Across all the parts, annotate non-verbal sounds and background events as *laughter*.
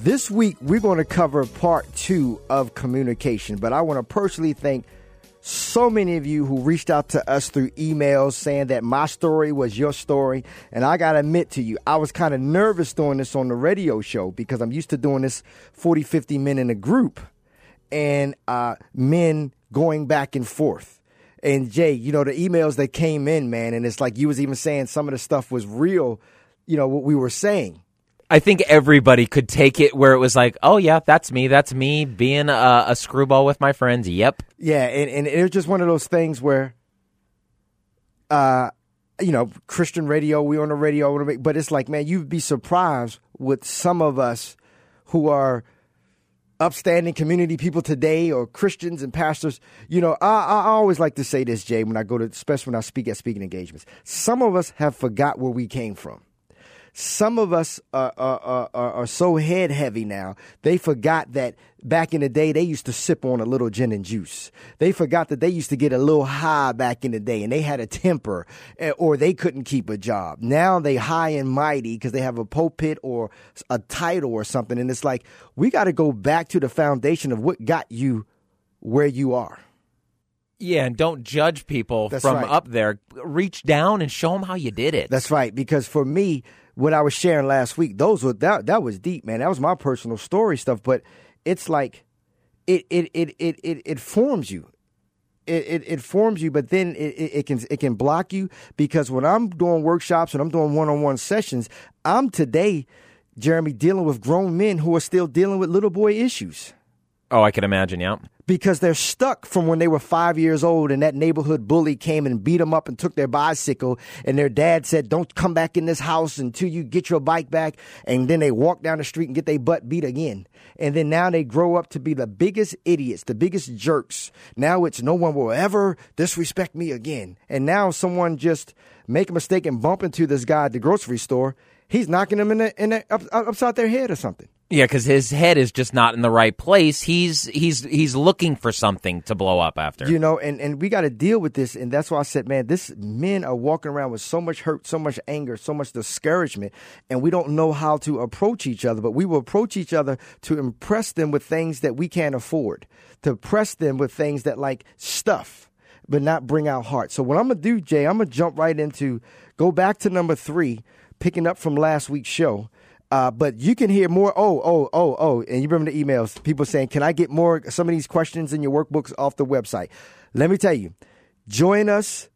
This week, we're going to cover part two of communication, but I want to personally thank so many of you who reached out to us through emails saying that my story was your story. And I got to admit to you, I was kind of nervous doing this on the radio show because I'm used to doing this 40, 50 men in a group and uh, men going back and forth. And Jay, you know, the emails that came in, man, and it's like you was even saying some of the stuff was real, you know, what we were saying. I think everybody could take it where it was like, oh yeah, that's me. That's me being a, a screwball with my friends. Yep. Yeah, and, and it was just one of those things where, uh, you know, Christian radio, we on the radio, but it's like, man, you'd be surprised with some of us who are upstanding community people today or Christians and pastors. You know, I, I always like to say this, Jay, when I go to, especially when I speak at speaking engagements. Some of us have forgot where we came from. Some of us are, are, are, are, so head heavy now, they forgot that back in the day they used to sip on a little gin and juice. They forgot that they used to get a little high back in the day and they had a temper eh, or they couldn't keep a job. Now they high and mighty because they have a pulpit or a title or something. And it's like, we got to go back to the foundation of what got you where you are. Yeah, and don't judge people That's from right. up there. Reach down and show them how you did it. That's right. Because for me, what I was sharing last week, those were that that was deep, man. That was my personal story stuff. But it's like it it it it it, it forms you. It, it, it forms you, but then it, it, it can it can block you because when I'm doing workshops and I'm doing one on one sessions, I'm today, Jeremy, dealing with grown men who are still dealing with little boy issues oh, I can imagine. Yeah. because they're stuck from when they were five years old and that neighborhood bully came and beat them up and took their bicycle. And their dad said don't come back in this house until you get your bike back. And then they walk down the street and get their butt beat again. And then now they grow up to be the biggest idiots the biggest jerks. Now it's no one will ever disrespect me again. And now someone just make a mistake and bump into this guy at the grocery store. He's knocking them in the, in the, up, upside their head or something Yeah, because his head is just not in the right place. He's he's he's looking for something to blow up after. You know, and, and we got to deal with this. And that's why I said, man, this men are walking around with so much hurt, so much anger, so much discouragement, and we don't know how to approach each other. But we will approach each other to impress them with things that we can't afford, to impress them with things that like stuff, but not bring out heart. So what I'm gonna do, Jay, I'm gonna jump right into go back to number three, picking up from last week's show. Uh, but you can hear more. Oh, oh, oh, oh. And you remember the emails, people saying, Can I get more, some of these questions in your workbooks off the website? Let me tell you, join us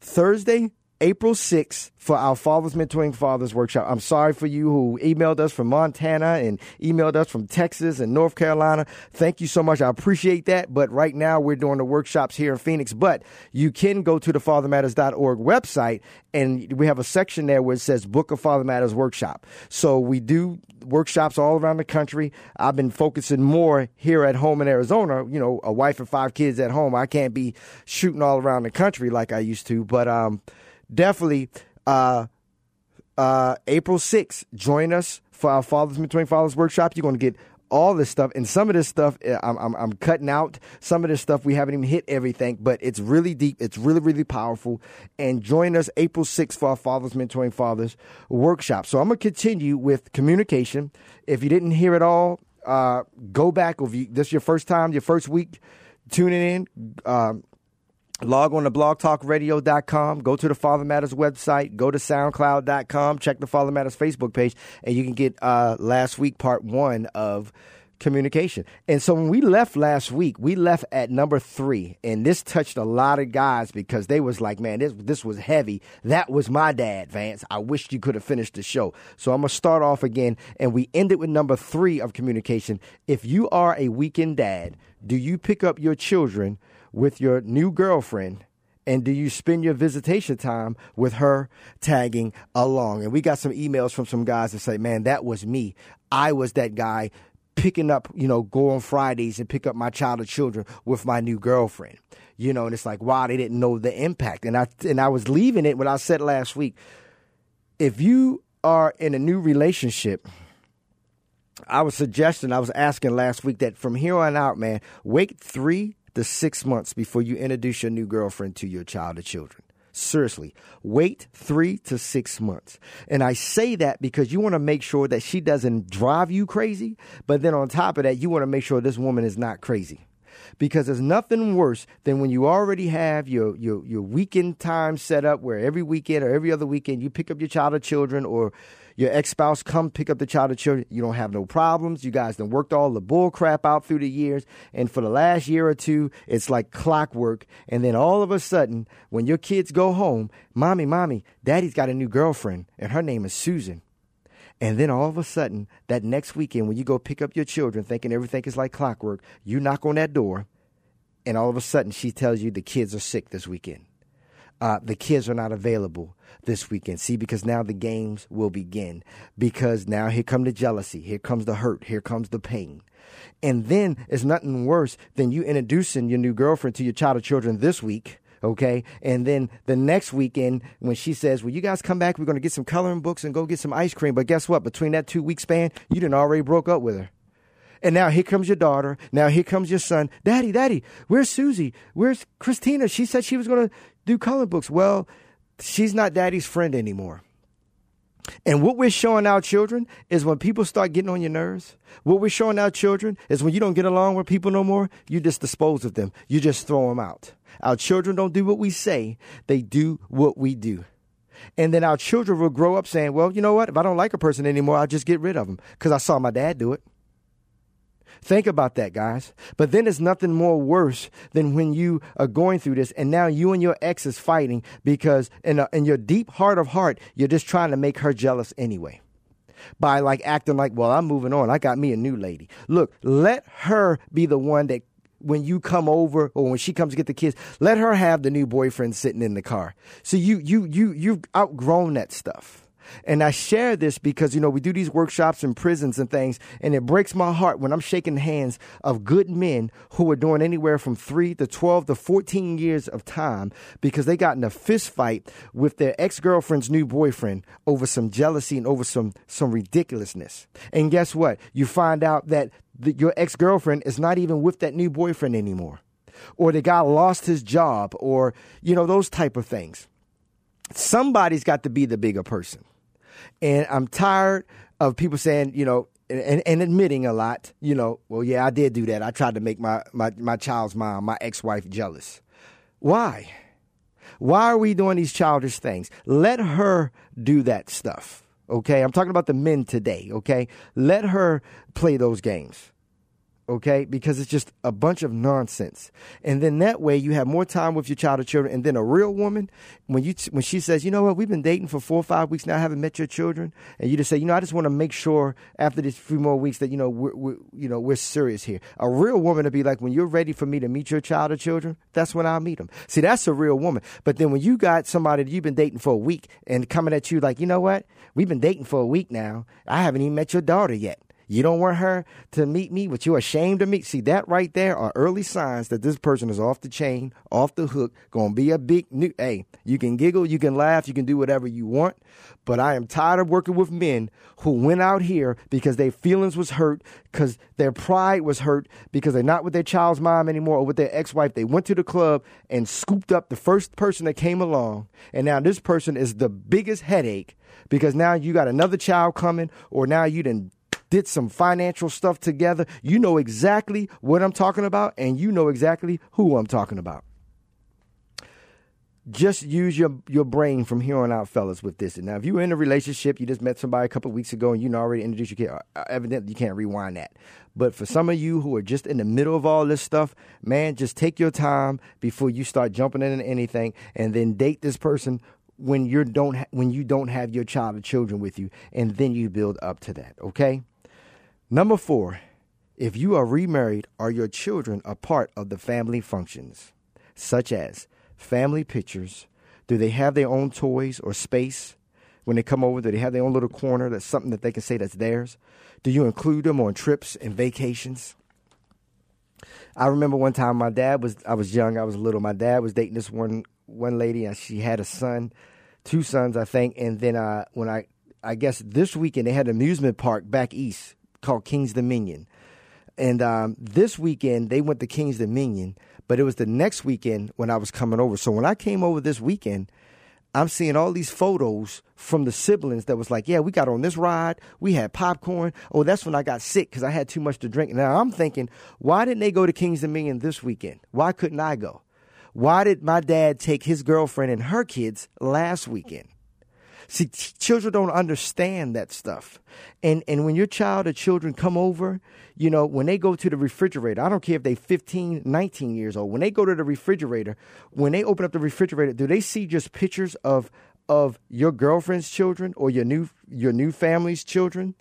Thursday, April 6th for our Fathers Mentoring Fathers Workshop. I'm sorry for you who emailed us from Montana and emailed us from Texas and North Carolina. Thank you so much. I appreciate that. But right now we're doing the workshops here in Phoenix. But you can go to the fathermatters.org website and we have a section there where it says Book of Father Matters Workshop. So we do workshops all around the country. I've been focusing more here at home in Arizona. You know, a wife and five kids at home. I can't be shooting all around the country like I used to. But um, definitely uh, uh, April 6th, join us for our Fathers Mentoring Fathers workshop. You're going to get all this stuff, and some of this stuff uh, I'm, I'm, I'm cutting out. Some of this stuff we haven't even hit everything, but it's really deep. It's really, really powerful. And join us April 6th for our Fathers Mentoring Fathers workshop. So I'm going to continue with communication. If you didn't hear it all, uh, go back. If you, this is your first time, your first week tuning in, um, log on to blogtalkradio.com, go to the Father Matters website, go to soundcloud.com, check the Father Matters Facebook page, and you can get uh, last week part one of communication. And so when we left last week, we left at number three, and this touched a lot of guys because they was like, man, this this was heavy. That was my dad, Vance. I wish you could have finished the show. So I'm gonna start off again, and we ended with number three of communication. If you are a weekend dad, do you pick up your children with your new girlfriend? And do you spend your visitation time with her tagging along? And we got some emails from some guys that say, man, that was me. I was that guy picking up, you know, go on Fridays and pick up my child or children with my new girlfriend. You know, and it's like, wow, they didn't know the impact. And I and I was leaving it when I said last week, if you are in a new relationship, I was suggesting, I was asking last week that from here on out, man, wait three to six months before you introduce your new girlfriend to your child or children. Seriously, wait three to six months. And I say that because you want to make sure that she doesn't drive you crazy. But then on top of that, you want to make sure this woman is not crazy. Because there's nothing worse than when you already have your, your, your weekend time set up where every weekend or every other weekend you pick up your child or children or your ex spouse come pick up the child or children. You don't have no problems. You guys done worked all the bull crap out through the years. And for the last year or two, it's like clockwork. And then all of a sudden, when your kids go home, mommy, mommy, daddy's got a new girlfriend and her name is Susan. And then all of a sudden, that next weekend, when you go pick up your children thinking everything is like clockwork, you knock on that door, and all of a sudden she tells you the kids are sick this weekend. Uh, the kids are not available this weekend. See, because now the games will begin. Because now here come the jealousy, here comes the hurt, here comes the pain. And then it's nothing worse than you introducing your new girlfriend to your child or children this week. Okay. And then the next weekend, when she says, Well, you guys come back, we're going to get some coloring books and go get some ice cream. But guess what? Between that two week span, you didn't already broke up with her. And now here comes your daughter. Now here comes your son. Daddy, daddy, where's Susie? Where's Christina? She said she was going to do coloring books. Well, she's not daddy's friend anymore. And what we're showing our children is when people start getting on your nerves, what we're showing our children is when you don't get along with people no more, you just dispose of them. You just throw them out. Our children don't do what we say, they do what we do. And then our children will grow up saying, well, you know what? If I don't like a person anymore, I'll just get rid of them because I saw my dad do it. Think about that, guys. But then there's nothing more worse than when you are going through this and now you and your ex is fighting because in, a, in your deep heart of heart, you're just trying to make her jealous anyway. By like acting like, well, I'm moving on. I got me a new lady. Look, let her be the one that when you come over or when she comes to get the kids, let her have the new boyfriend sitting in the car. So you you you you've outgrown that stuff. And I share this because, you know, we do these workshops in prisons and things, and it breaks my heart when I'm shaking hands of good men who are doing anywhere from three to 12 to 14 years of time because they got in a fist fight with their ex girlfriend's new boyfriend over some jealousy and over some, some ridiculousness. And guess what? You find out that the, your ex girlfriend is not even with that new boyfriend anymore. Or the guy lost his job, or, you know, those type of things. Somebody's got to be the bigger person. And I'm tired of people saying, you know, and, and admitting a lot, you know, well, yeah, I did do that. I tried to make my, my, my child's mom, my ex wife, jealous. Why? Why are we doing these childish things? Let her do that stuff. Okay. I'm talking about the men today. Okay. Let her play those games okay? Because it's just a bunch of nonsense. And then that way you have more time with your child or children. And then a real woman, when you when she says, you know what, we've been dating for four or five weeks now, I haven't met your children, and you just say, you know, I just want to make sure after these few more weeks that you know we're, we're you know we're serious here. A real woman to be like, when you're ready for me to meet your child or children, that's when I'll meet them. See, that's a real woman. But then when you got somebody that you've been dating for a week and coming at you like, you know what, we've been dating for a week now, I haven't even met your daughter yet. You don't want her to meet me, but you're ashamed of me. See, that right there are early signs that this person is off the chain, off the hook, gonna be a big new. Hey, you can giggle, you can laugh, you can do whatever you want, but I am tired of working with men who went out here because their feelings was hurt, because their pride was hurt, because they're not with their child's mom anymore or with their ex-wife. They went to the club and scooped up the first person that came along, and now this person is the biggest headache because now you got another child coming, or now you didn't did some financial stuff together, you know exactly what I'm talking about and you know exactly who I'm talking about. Just use your, your brain from here on out, fellas, with this. And now, if you're in a relationship, you just met somebody a couple weeks ago and you know already introduced your kid, uh, evidently you can't rewind that. But for some of you who are just in the middle of all this stuff, man, just take your time before you start jumping into anything and then date this person when you don't ha- when you don't have your child or children with you and then you build up to that okay Number four, if you are remarried, are your children a part of the family functions, such as family pictures? Do they have their own toys or space? when they come over? Do they have their own little corner that's something that they can say that's theirs? Do you include them on trips and vacations? I remember one time my dad was I was young, I was little. My dad was dating this one one lady and she had a son, two sons I think, and then uh, when I I guess this weekend they had an amusement park back east called King's Dominion. And um, this weekend they went to King's Dominion, but it was the next weekend when I was coming over. So when I came over this weekend, I'm seeing all these photos from the siblings that was like, yeah, we got on this ride. We had popcorn. Oh, that's when I got sick because I had too much to drink. Now I'm thinking, why didn't they go to King's Dominion this weekend? Why couldn't I go? Why did my dad take his girlfriend and her kids last weekend? See, children don't understand that stuff. And and when your child or children come over, you know, when they go to the refrigerator, I don't care if they 15, 19 years old, when they go to the refrigerator, when they open up the refrigerator, do they see just pictures of of your girlfriend's children or your new your new family's children?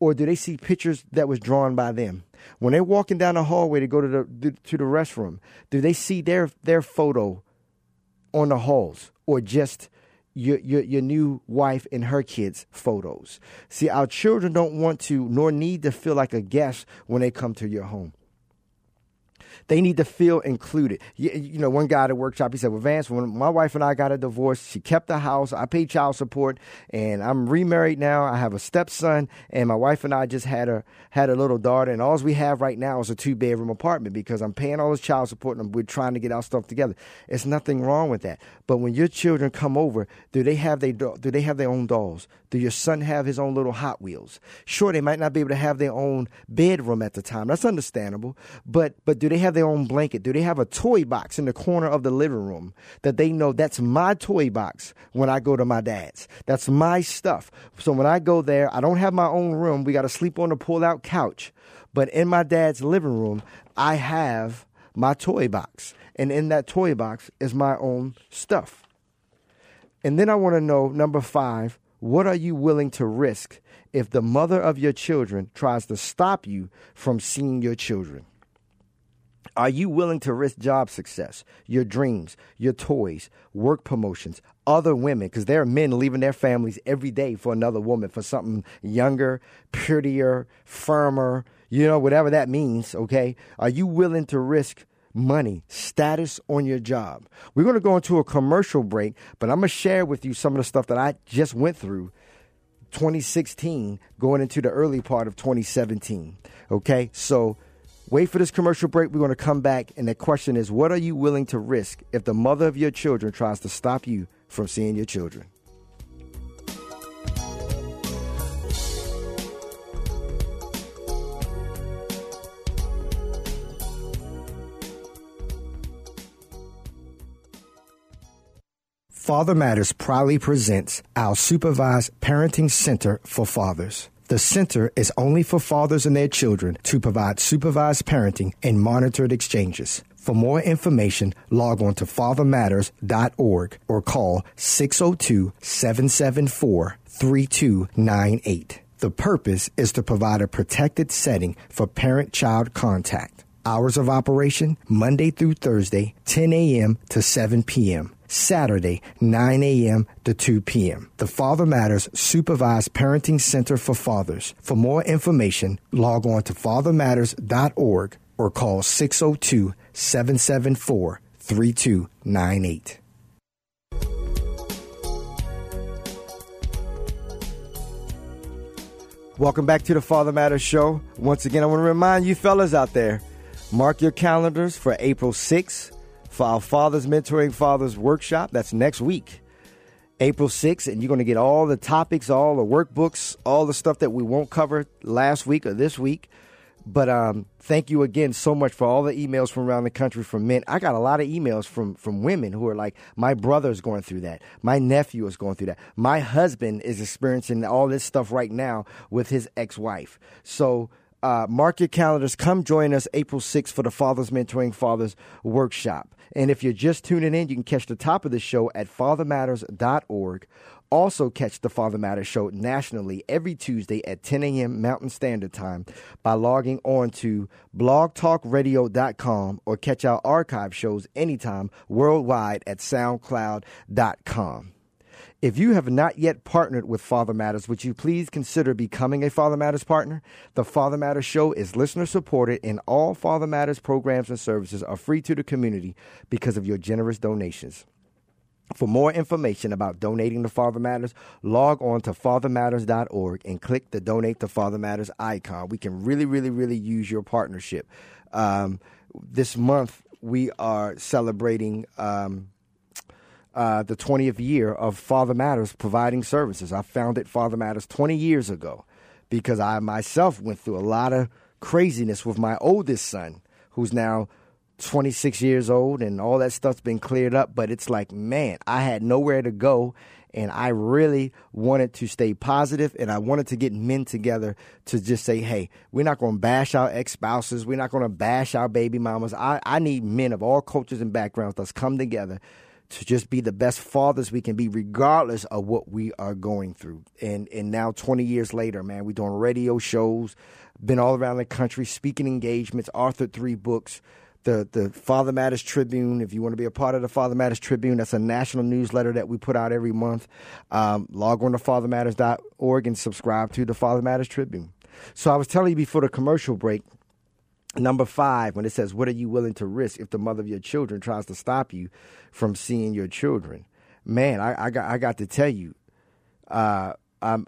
Or do they see pictures that was drawn by them? When they're walking down the hallway to go to the to the restroom, do they see their their photo on the halls or just your, your your new wife and her kids photos. See, our children don't want to nor need to feel like a guest when they come to your home. They need to feel included. You, you, know, one guy at a workshop, he said, Well, Vance, when my wife and I got a divorce, she kept the house. I paid child support, and I'm remarried now. I have a stepson, and my wife and I just had a had a little daughter, and all we have right now is a two bedroom apartment because I'm paying all this child support and we're trying to get our stuff together. It's nothing wrong with that. But when your children come over, do they have they do they have their own dolls? Do your son have his own little Hot Wheels? Sure, they might not be able to have their own bedroom at the time. That's understandable. But but do they have their own blanket? Do they have a toy box in the corner of the living room that they know that's my toy box when I go to my dad's? That's my stuff. So when I go there, I don't have my own room. We got to sleep on the pull out couch. But in my dad's living room, I have my toy box. And in that toy box is my own stuff. And then I want to know number five, what are you willing to risk if the mother of your children tries to stop you from seeing your children? Are you willing to risk job success, your dreams, your toys, work promotions, other women? Because there are men leaving their families every day for another woman, for something younger, prettier, firmer, you know, whatever that means, okay? Are you willing to risk money, status on your job. We're going to go into a commercial break, but I'm going to share with you some of the stuff that I just went through 2016 going into the early part of 2017. Okay? So wait for this commercial break. We're going to come back, and the question is what are you willing to risk if the mother of your children tries to stop you from seeing your children? Father Matters proudly presents our supervised parenting center for fathers. The center is only for fathers and their children to provide supervised parenting and monitored exchanges. For more information, log on to fathermatters.org or call 602 774 3298. The purpose is to provide a protected setting for parent child contact. Hours of operation Monday through Thursday, 10 a.m. to 7 p.m. Saturday, 9 a.m. to 2 p.m. The Father Matters Supervised Parenting Center for Fathers. For more information, log on to fathermatters.org or call 602 774 3298. Welcome back to the Father Matters Show. Once again, I want to remind you fellas out there mark your calendars for April 6th for our Fathers Mentoring Fathers workshop. That's next week, April 6th, and you're going to get all the topics, all the workbooks, all the stuff that we won't cover last week or this week. But um, thank you again so much for all the emails from around the country from men. I got a lot of emails from from women who are like, my brother's going through that, my nephew is going through that, my husband is experiencing all this stuff right now with his ex wife. So uh, mark your calendars. Come join us April 6th for the Fathers Mentoring Fathers workshop. And if you're just tuning in, you can catch the top of the show at fathermatters.org. Also, catch the Father Matters show nationally every Tuesday at 10 a.m. Mountain Standard Time by logging on to blogtalkradio.com or catch our archive shows anytime worldwide at soundcloud.com. If you have not yet partnered with Father Matters, would you please consider becoming a Father Matters partner? The Father Matters show is listener supported, and all Father Matters programs and services are free to the community because of your generous donations. For more information about donating to Father Matters, log on to fathermatters.org and click the Donate to Father Matters icon. We can really, really, really use your partnership. Um, this month, we are celebrating. Um, uh, the 20th year of Father Matters providing services. I founded Father Matters 20 years ago because I myself went through a lot of craziness with my oldest son, who's now 26 years old, and all that stuff's been cleared up. But it's like, man, I had nowhere to go. And I really wanted to stay positive and I wanted to get men together to just say, hey, we're not to bash our ex spouses. We're not to bash our baby mamas. I, I need men of all cultures and backgrounds that's come together to just be the best fathers we can be, regardless of what we are going through. And and now, 20 years later, man, we're doing radio shows, been all around the country, speaking engagements, authored three books. The the Father Matters Tribune. If you want to be a part of the Father Matters Tribune, that's a national newsletter that we put out every month. Um, log on to fathermatters.org and subscribe to the Father Matters Tribune. So I was telling you before the commercial break Number five, when it says, What are you willing to risk if the mother of your children tries to stop you from seeing your children? Man, I, I got I got to tell you, uh, I'm,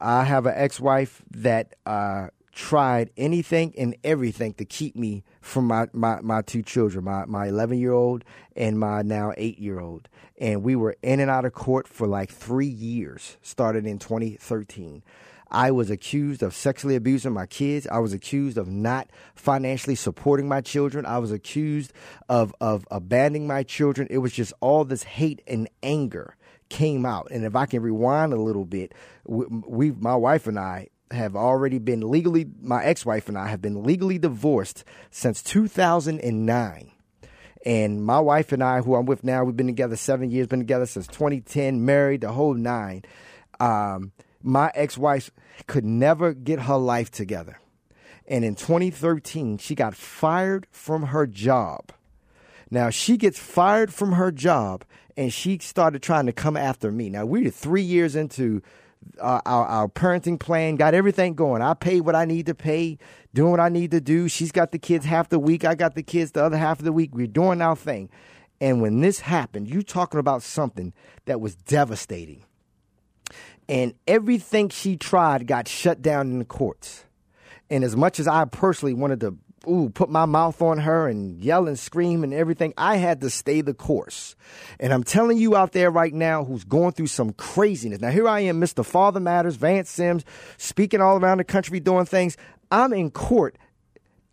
I have an ex wife that uh, tried anything and everything to keep me from my, my, my two children, my, my 11 year old and my now eight year old. And we were in and out of court for like three years, started in 2013. I was accused of sexually abusing my kids. I was accused of not financially supporting my children. I was accused of, of abandoning my children. It was just all this hate and anger came out. And if I can rewind a little bit, we, my wife and I, have already been legally, my ex wife and I have been legally divorced since 2009. And my wife and I, who I'm with now, we've been together seven years, been together since 2010, married the whole nine. Um, my ex wife could never get her life together. And in 2013, she got fired from her job. Now, she gets fired from her job and she started trying to come after me. Now, we're three years into uh, our, our parenting plan, got everything going. I pay what I need to pay, doing what I need to do. She's got the kids half the week. I got the kids the other half of the week. We're doing our thing. And when this happened, you talking about something that was devastating and everything she tried got shut down in the courts. And as much as I personally wanted to ooh, put my mouth on her and yell and scream and everything, I had to stay the course. And I'm telling you out there right now who's going through some craziness. Now, here I am, Mr. Father Matters, Vance Simms, speaking all around the country, doing things. I'm in court.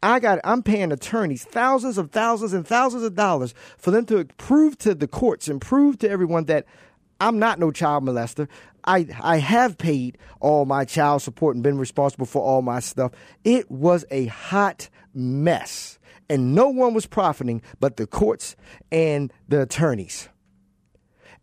I got I'm paying attorneys thousands of thousands and thousands of dollars for them to prove to the courts and prove to everyone that I'm not no child molester. I I have paid all my child support and been responsible for all my stuff. It was a hot mess. And no one was profiting but the courts and the attorneys.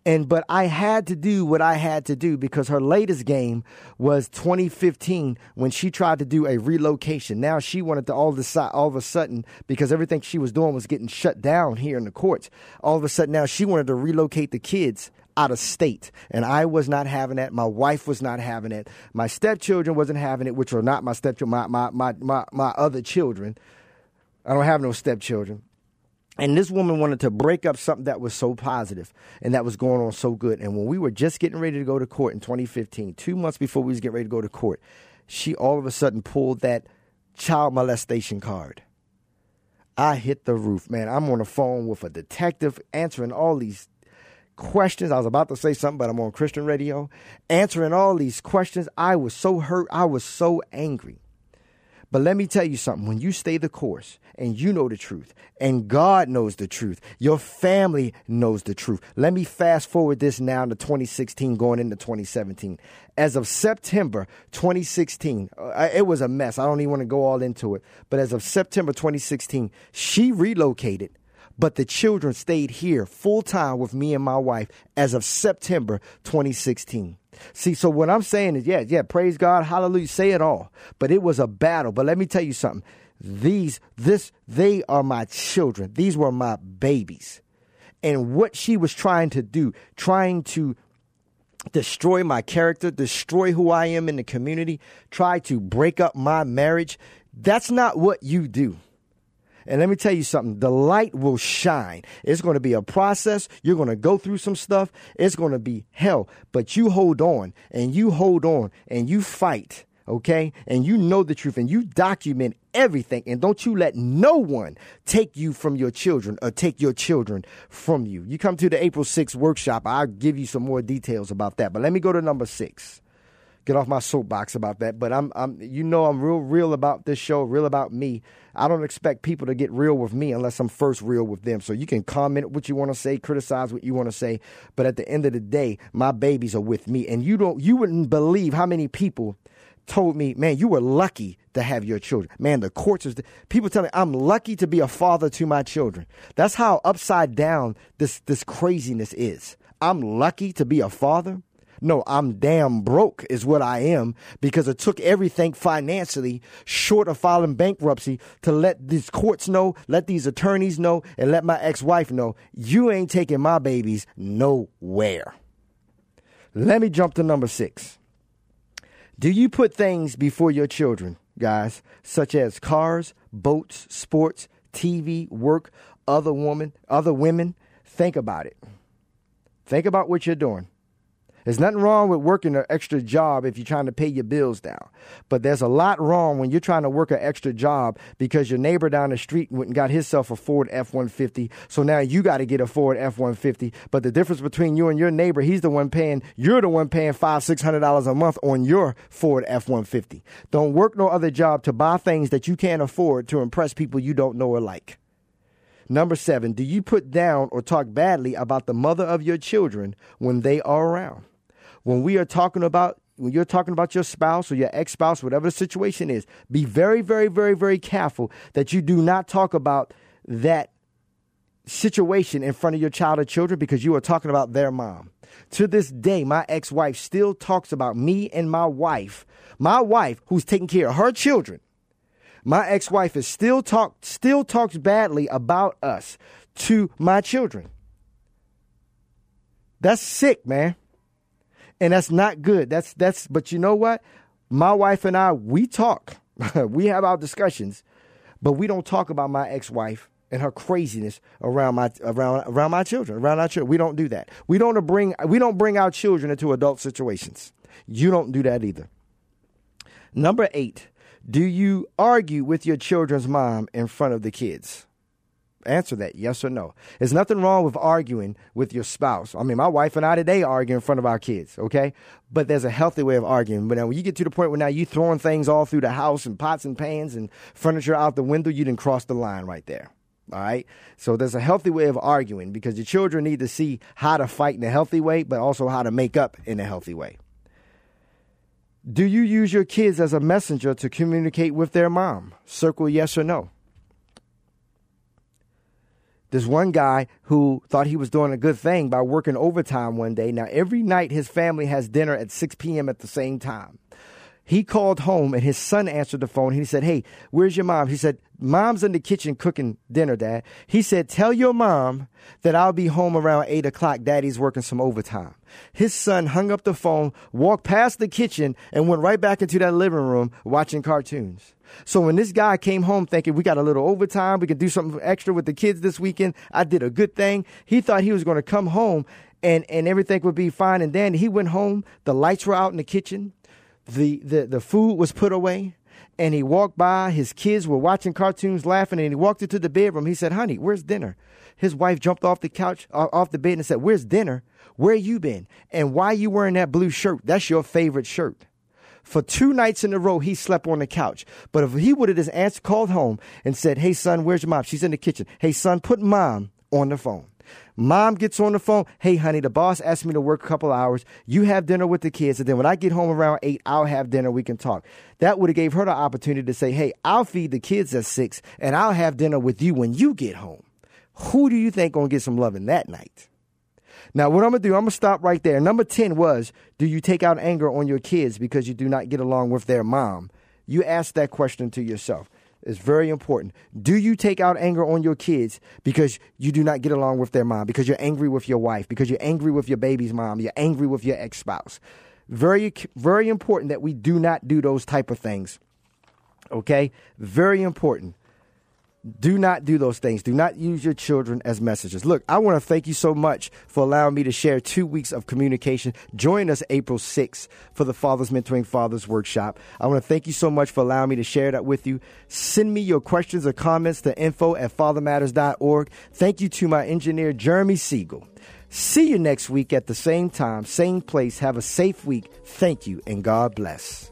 And but I had to do what I had to do because her latest game was 2015 when she tried to do a relocation. Now she wanted to all of a, all of a sudden because everything she was doing was getting shut down here in the courts. All of a sudden now she wanted to relocate the kids out of state. And I was not having that. My wife was not having it. My stepchildren wasn't having it, which were not my stepchildren, my, my, my, my, my other children. I don't have no stepchildren. And this woman wanted to break up something that was so positive and that was going on so good. And when we were just getting ready to go to court in 2015, two months before we was getting ready to go to court, she all of a sudden pulled that child molestation card. I hit the roof, man. I'm on the phone with a detective answering all these questions. I was about to say something, but I'm on Christian radio answering all these questions. I was so hurt. I was so angry. But let me tell you something. When you stay the course and you know the truth and God knows the truth, your family knows the truth. Let me fast forward this now to 2016 going into 2017. As of September 2016, uh, it was a mess. I don't even want to go all into it. But as of September 2016, she relocated but the children stayed here full time with me and my wife as of September 2016. See, so what I'm saying is, yeah, yeah, praise God, hallelujah, say it all. But it was a battle. But let me tell you something. These, this, they are my children. These were my babies. and what she was trying to do, trying to destroy my character, destroy who I am in the community, try to break up my marriage. That's not what you do. And let me tell you something the light will shine. It's going to be a process. You're going to go through some stuff. It's going to be hell. But you hold on and you hold on and you fight okay? And you know the truth and you document everything. And don't you let no one take you from your children or take your children from you. You come to the April 6th workshop, I'll give you some more details about that. But let me go to number six. Get off my soapbox about that, but I'm, I'm, you know, I'm real, real about this show, real about me. I don't expect people to get real with me unless I'm first real with them. So you can comment what you want to say, criticize what you want to say, but at the end of the day, my babies are with me, and you don't, you wouldn't believe how many people told me, man, you were lucky to have your children. Man, the courts is, people tell me I'm lucky to be a father to my children. That's how upside down this, this craziness is. I'm lucky to be a father. No, I'm damn broke is what I am because it took everything financially short of filing bankruptcy to let these courts know, let these attorneys know, and let my ex-wife know you ain't taking my babies nowhere. Let me jump to number six. Do you put things before your children, guys, such as cars, boats, sports, TV, work, other women, other women? Think about it. Think about what you're doing. There's nothing wrong with working an extra job if you're trying to pay your bills down. But there's a lot wrong when you're trying to work an extra job because your neighbor down the street went and got himself a Ford F 150. So now you got to get a Ford F 150. But the difference between you and your neighbor, he's the one paying, you're the one paying five, six hundred dollars a month on your Ford F 150. Don't work no other job to buy things that you can't afford to impress people you don't know or like. Number seven, do you put down or talk badly about the mother of your children when they are around? When we are talking about when you're talking about your spouse or your ex spouse, whatever the situation is, be very, very, very, very careful that you do not talk about that situation in front of your child or children because you are talking about their mom. To this day, my ex wife still talks about me and my wife, my wife who's taking care of her children. My ex wife is still talk still talks badly about us to my children. That's sick, man and that's not good. That's that's. But you know what? My wife and I, we talk, *laughs* we have our discussions, but we don't talk about my ex-wife and her craziness around my around around my children, around our children. We don't do that. We don't bring we don't bring our children into adult situations. You don't do that either. Number eight, do you argue with your children's mom in front of the kids? Answer that yes or no. There's nothing wrong with arguing with your spouse. I mean, my wife and I today argue in front of our kids, okay? But there's a healthy way of arguing. But now when you get to the point where now you throwing things all through the house and pots and pans and furniture out the window, you didn't cross the line right there. All right. So there's a healthy way of arguing because your children need to see how to fight in a healthy way, but also how to make up in a healthy way. Do you use your kids as a messenger to communicate with their mom? Circle yes or no. This one guy who thought he was doing a good thing by working overtime one day. Now, every night his family has dinner at 6 p.m. at the same time. He called home and his son answered the phone. He said, Hey, where's your mom? He said, Mom's in the kitchen cooking dinner, Dad. He said, Tell your mom that I'll be home around 8 o'clock. Daddy's working some overtime. His son hung up the phone, walked past the kitchen, and went right back into that living room watching cartoons. So when this guy came home thinking we got a little overtime, we can do something extra with the kids this weekend, I did a good thing. He thought he was going to come home and, and everything would be fine. And then he went home, the lights were out in the kitchen, the, the, the food was put away. And he walked by, his kids were watching cartoons, laughing, and he walked into the bedroom. He said, Honey, where's dinner? His wife jumped off the couch, off the bed, and said, Where's dinner? Where you been? And why you wearing that blue shirt? That's your favorite shirt. For two nights in a row, he slept on the couch. But if he would have just answered, called home and said, Hey, son, where's your mom? She's in the kitchen. Hey, son, put mom on the phone. Mom gets on the phone. Hey, honey, the boss asked me to work a couple hours. You have dinner with the kids, and then when I get home around eight, I'll have dinner. We can talk. That would have gave her the opportunity to say, Hey, I'll feed the kids at six, and I'll have dinner with you when you get home. Who do you think gonna get some loving that night? Now, what I'm to do, I'm to stop right there. Number 10 was Do you take out anger on your kids because you do not get along with their mom? You ask that question to yourself. Is very important. Do you take out anger on your kids because you do not get along with their mom, because you're angry with your wife, because you're angry with your baby's mom, you're angry with your ex spouse? Very, very important that we do not do those type of things. Okay? Very important. Do not do those things. Do not use your children as messengers. Look, I want to thank you so much for allowing me to share two weeks of communication. Join us April 6th for the Fathers Mentoring Fathers Workshop. I want to thank you so much for allowing me to share that with you. Send me your questions or comments to info at fathermatters.org. Thank you to my engineer, Jeremy Siegel. See you next week at the same time, same place. Have a safe week. Thank you, and God bless.